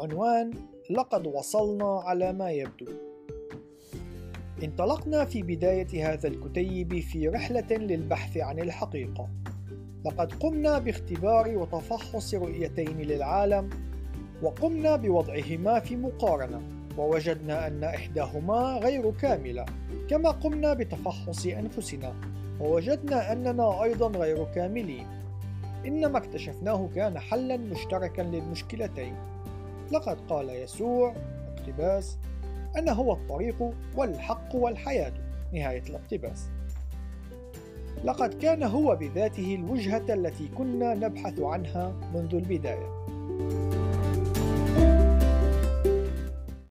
بعنوان لقد وصلنا على ما يبدو انطلقنا في بداية هذا الكتيب في رحلة للبحث عن الحقيقة. لقد قمنا باختبار وتفحص رؤيتين للعالم وقمنا بوضعهما في مقارنة ووجدنا أن إحداهما غير كاملة كما قمنا بتفحص أنفسنا ووجدنا أننا أيضا غير كاملين. إن ما اكتشفناه كان حلا مشتركا للمشكلتين. لقد قال يسوع اقتباس أنا هو الطريق والحق والحياة. نهاية الاقتباس. لقد كان هو بذاته الوجهة التي كنا نبحث عنها منذ البداية.